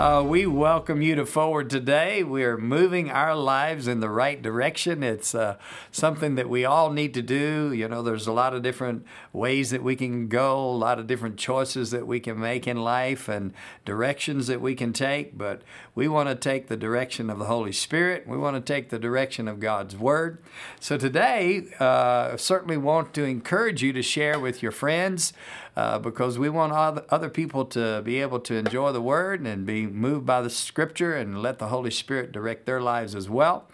Uh, we welcome you to Forward today. We are moving our lives in the right direction. It's uh, something that we all need to do. You know, there's a lot of different ways that we can go, a lot of different choices that we can make in life, and directions that we can take. But we want to take the direction of the Holy Spirit. We want to take the direction of God's Word. So today, uh, certainly want to encourage you to share with your friends uh, because we want other people to be able to enjoy the Word and be moved by the Scripture and let the Holy Spirit direct their lives as well.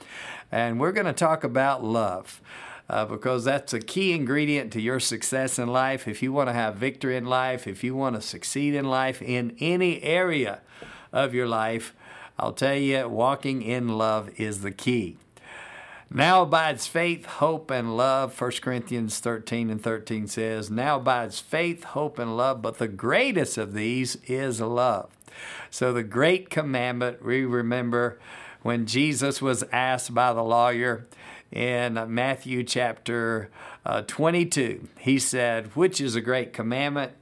And we're going to talk about love. Uh, because that's a key ingredient to your success in life. If you want to have victory in life, if you want to succeed in life in any area of your life, I'll tell you, walking in love is the key. Now abides faith, hope, and love. 1 Corinthians 13 and 13 says, Now abides faith, hope, and love, but the greatest of these is love. So, the great commandment, we remember when Jesus was asked by the lawyer in Matthew chapter uh, 22, he said, Which is a great commandment?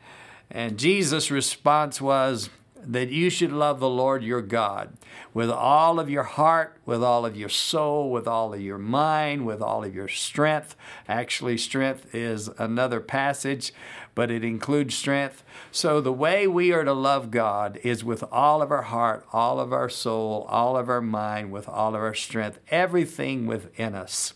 And Jesus' response was, that you should love the Lord your God with all of your heart, with all of your soul, with all of your mind, with all of your strength. Actually, strength is another passage, but it includes strength. So, the way we are to love God is with all of our heart, all of our soul, all of our mind, with all of our strength, everything within us.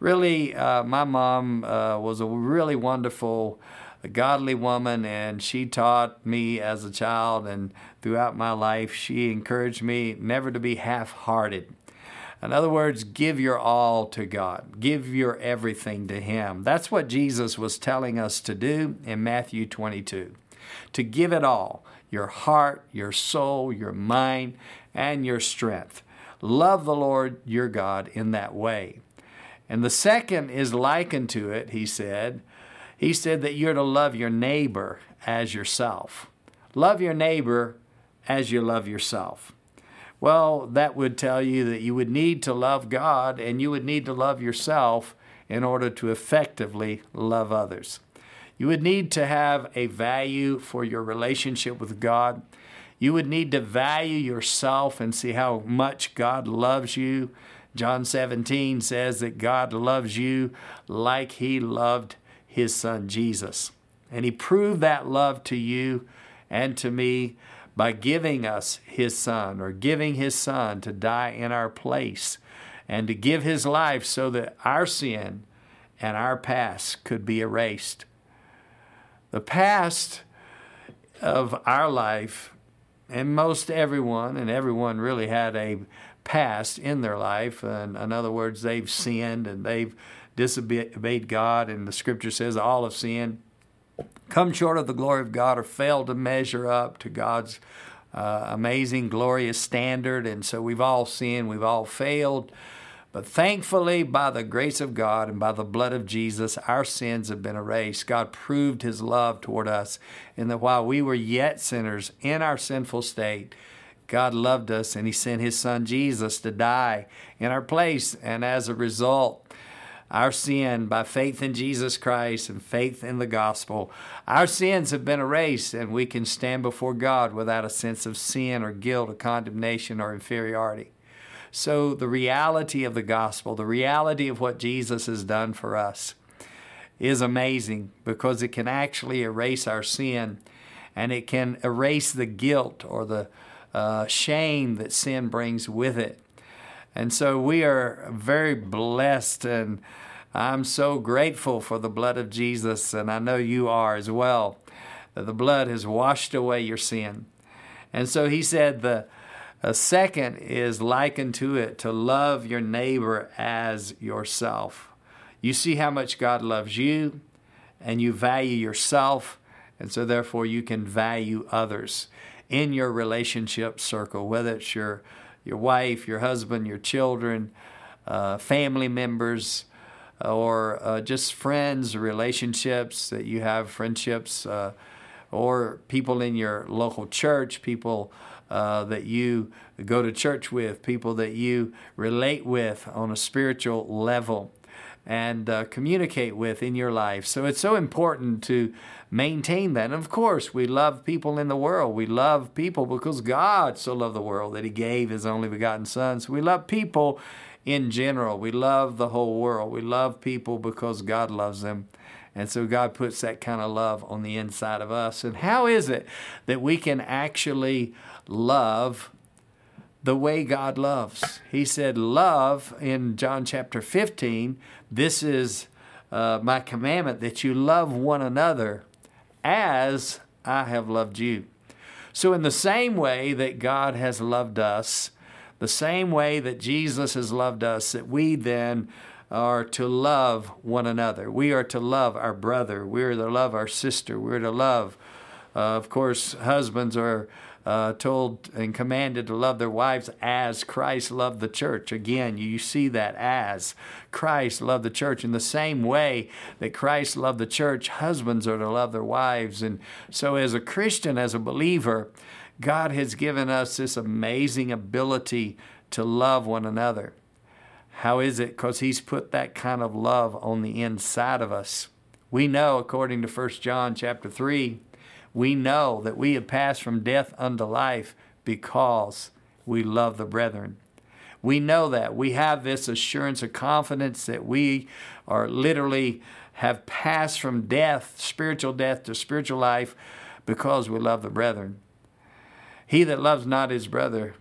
Really, uh, my mom uh, was a really wonderful a godly woman, and she taught me as a child and throughout my life. She encouraged me never to be half hearted. In other words, give your all to God, give your everything to Him. That's what Jesus was telling us to do in Matthew 22 to give it all your heart, your soul, your mind, and your strength. Love the Lord your God in that way. And the second is likened to it, he said, he said that you're to love your neighbor as yourself. Love your neighbor as you love yourself. Well, that would tell you that you would need to love God and you would need to love yourself in order to effectively love others. You would need to have a value for your relationship with God. You would need to value yourself and see how much God loves you. John 17 says that God loves you like He loved his son Jesus. And he proved that love to you and to me by giving us his son or giving his son to die in our place and to give his life so that our sin and our past could be erased. The past of our life, and most everyone, and everyone really had a past in their life. And in other words, they've sinned and they've disobeyed God, and the scripture says all have sinned, come short of the glory of God, or failed to measure up to God's uh, amazing, glorious standard. And so we've all sinned, we've all failed. But thankfully, by the grace of God and by the blood of Jesus, our sins have been erased. God proved his love toward us in that while we were yet sinners in our sinful state, God loved us and he sent his son Jesus to die in our place. And as a result, our sin by faith in Jesus Christ and faith in the gospel. Our sins have been erased, and we can stand before God without a sense of sin or guilt or condemnation or inferiority. So, the reality of the gospel, the reality of what Jesus has done for us, is amazing because it can actually erase our sin and it can erase the guilt or the uh, shame that sin brings with it. And so we are very blessed, and I'm so grateful for the blood of Jesus, and I know you are as well, that the blood has washed away your sin. And so he said the second is likened to it to love your neighbor as yourself. You see how much God loves you, and you value yourself, and so therefore you can value others in your relationship circle, whether it's your your wife, your husband, your children, uh, family members, or uh, just friends, relationships that you have, friendships, uh, or people in your local church, people uh, that you go to church with, people that you relate with on a spiritual level. And uh, communicate with in your life. So it's so important to maintain that. And of course, we love people in the world. We love people because God so loved the world that He gave His only begotten Son. So we love people in general. We love the whole world. We love people because God loves them. And so God puts that kind of love on the inside of us. And how is it that we can actually love the way God loves? He said, Love in John chapter 15, this is uh, my commandment that you love one another as I have loved you. So, in the same way that God has loved us, the same way that Jesus has loved us, that we then are to love one another. We are to love our brother. We are to love our sister. We're to love, uh, of course, husbands are uh, told and commanded to love their wives as Christ loved the church. Again, you see that as Christ loved the church. In the same way that Christ loved the church, husbands are to love their wives. And so, as a Christian, as a believer, God has given us this amazing ability to love one another. How is it? Because He's put that kind of love on the inside of us. We know, according to 1 John chapter 3, we know that we have passed from death unto life because we love the brethren. We know that. We have this assurance of confidence that we are literally have passed from death, spiritual death, to spiritual life because we love the brethren. He that loves not his brother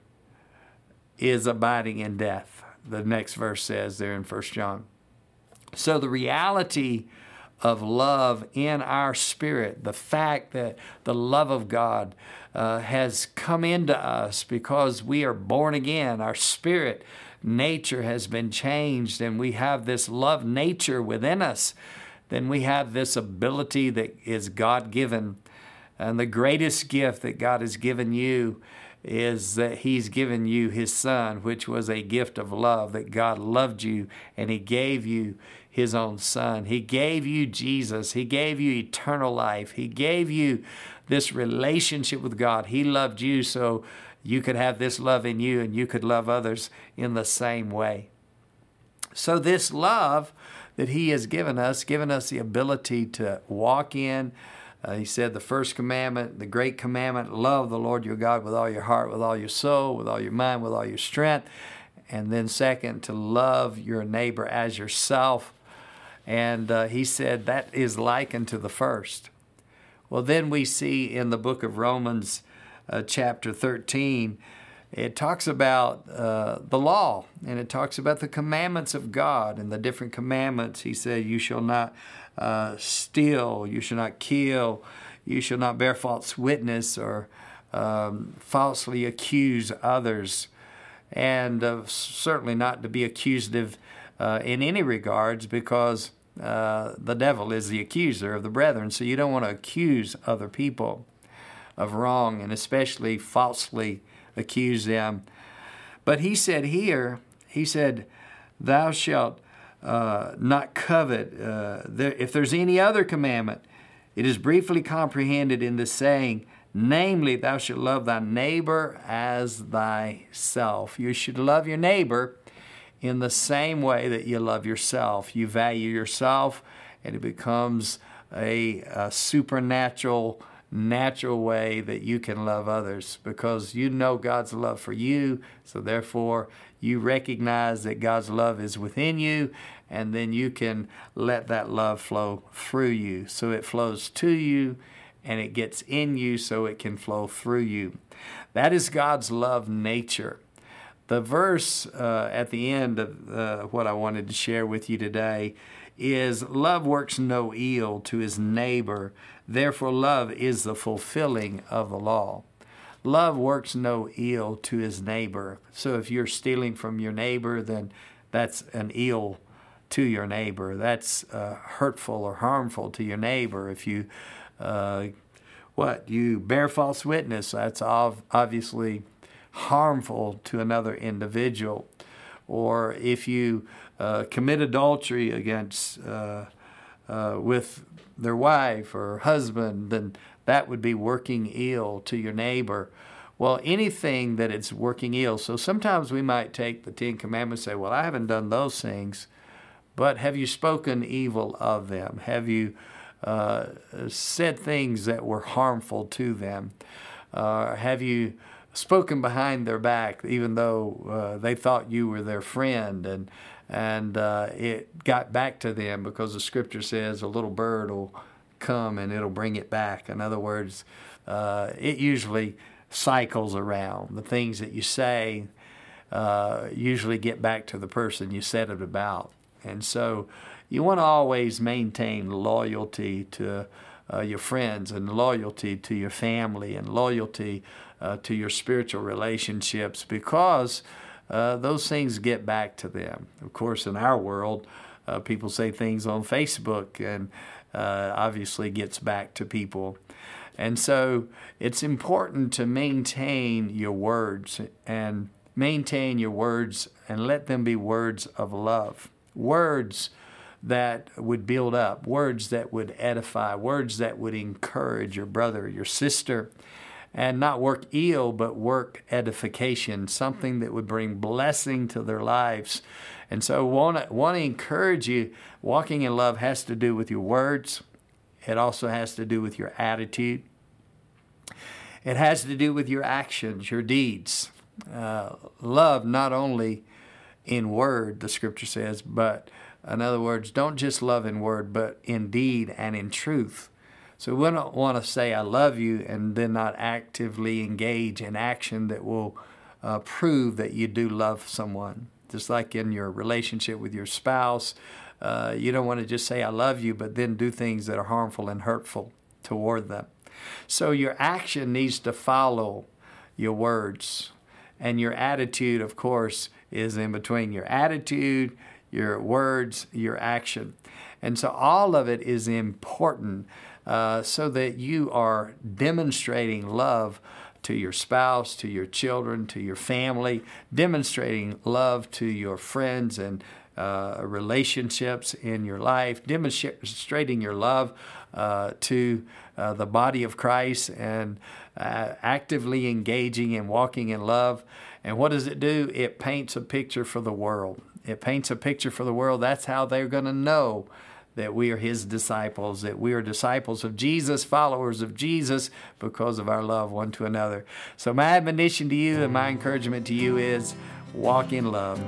is abiding in death the next verse says there in First John. So the reality of love in our spirit, the fact that the love of God uh, has come into us because we are born again, our spirit nature has been changed, and we have this love nature within us, then we have this ability that is God given. And the greatest gift that God has given you is that He's given you His Son, which was a gift of love, that God loved you and He gave you His own Son. He gave you Jesus. He gave you eternal life. He gave you this relationship with God. He loved you so you could have this love in you and you could love others in the same way. So, this love that He has given us, given us the ability to walk in uh, he said the first commandment, the great commandment, love the Lord your God with all your heart, with all your soul, with all your mind, with all your strength. And then, second, to love your neighbor as yourself. And uh, he said that is likened to the first. Well, then we see in the book of Romans, uh, chapter 13, it talks about uh, the law and it talks about the commandments of God and the different commandments. He said, You shall not uh, steal, you shall not kill, you shall not bear false witness or um, falsely accuse others, and uh, certainly not to be accusative uh, in any regards because uh, the devil is the accuser of the brethren. So you don't want to accuse other people of wrong and especially falsely accuse them. But he said here, he said, Thou shalt uh, not covet. Uh, there, if there's any other commandment, it is briefly comprehended in the saying, namely, thou shalt love thy neighbor as thyself. You should love your neighbor in the same way that you love yourself. You value yourself, and it becomes a, a supernatural natural way that you can love others because you know God's love for you. So, therefore, you recognize that God's love is within you, and then you can let that love flow through you. So, it flows to you and it gets in you so it can flow through you. That is God's love nature. The verse uh, at the end of uh, what I wanted to share with you today is love works no ill to his neighbor. Therefore, love is the fulfilling of the law. Love works no ill to his neighbor. So if you're stealing from your neighbor, then that's an ill to your neighbor. That's uh, hurtful or harmful to your neighbor. If you, uh, what, you bear false witness, that's ov- obviously harmful to another individual. Or if you uh, commit adultery against uh, uh, with their wife or husband, then that would be working ill to your neighbor. Well, anything that it's working ill. So sometimes we might take the Ten Commandments and say, Well, I haven't done those things. but have you spoken evil of them? Have you uh, said things that were harmful to them? Uh, have you spoken behind their back, even though uh, they thought you were their friend, and and uh, it got back to them because the scripture says a little bird will come and it'll bring it back. In other words, uh, it usually cycles around. The things that you say uh, usually get back to the person you said it about, and so you want to always maintain loyalty to. Uh, your friends and loyalty to your family and loyalty uh, to your spiritual relationships because uh, those things get back to them. Of course, in our world, uh, people say things on Facebook and uh, obviously gets back to people. And so it's important to maintain your words and maintain your words and let them be words of love. Words that would build up, words that would edify, words that would encourage your brother, your sister, and not work ill, but work edification, something that would bring blessing to their lives. And so, want to want to encourage you. Walking in love has to do with your words. It also has to do with your attitude. It has to do with your actions, your deeds. Uh, love not only in word, the scripture says, but in other words, don't just love in word, but in deed and in truth. So we don't want to say, I love you, and then not actively engage in action that will uh, prove that you do love someone. Just like in your relationship with your spouse, uh, you don't want to just say, I love you, but then do things that are harmful and hurtful toward them. So your action needs to follow your words. And your attitude, of course, is in between your attitude, your words, your action. And so all of it is important uh, so that you are demonstrating love to your spouse, to your children, to your family, demonstrating love to your friends and uh, relationships in your life, demonstrating your love uh, to uh, the body of Christ and uh, actively engaging and walking in love. And what does it do? It paints a picture for the world. It paints a picture for the world. That's how they're going to know that we are his disciples, that we are disciples of Jesus, followers of Jesus, because of our love one to another. So, my admonition to you and my encouragement to you is walk in love,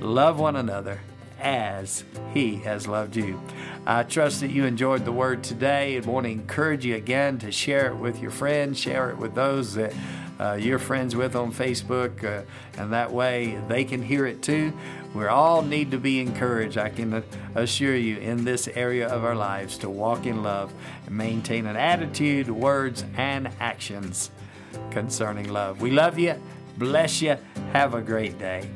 love one another as he has loved you. I trust that you enjoyed the word today and want to encourage you again to share it with your friends, share it with those that uh, friends with on Facebook, uh, and that way they can hear it too. We all need to be encouraged, I can assure you, in this area of our lives to walk in love and maintain an attitude, words, and actions concerning love. We love you. Bless you. Have a great day.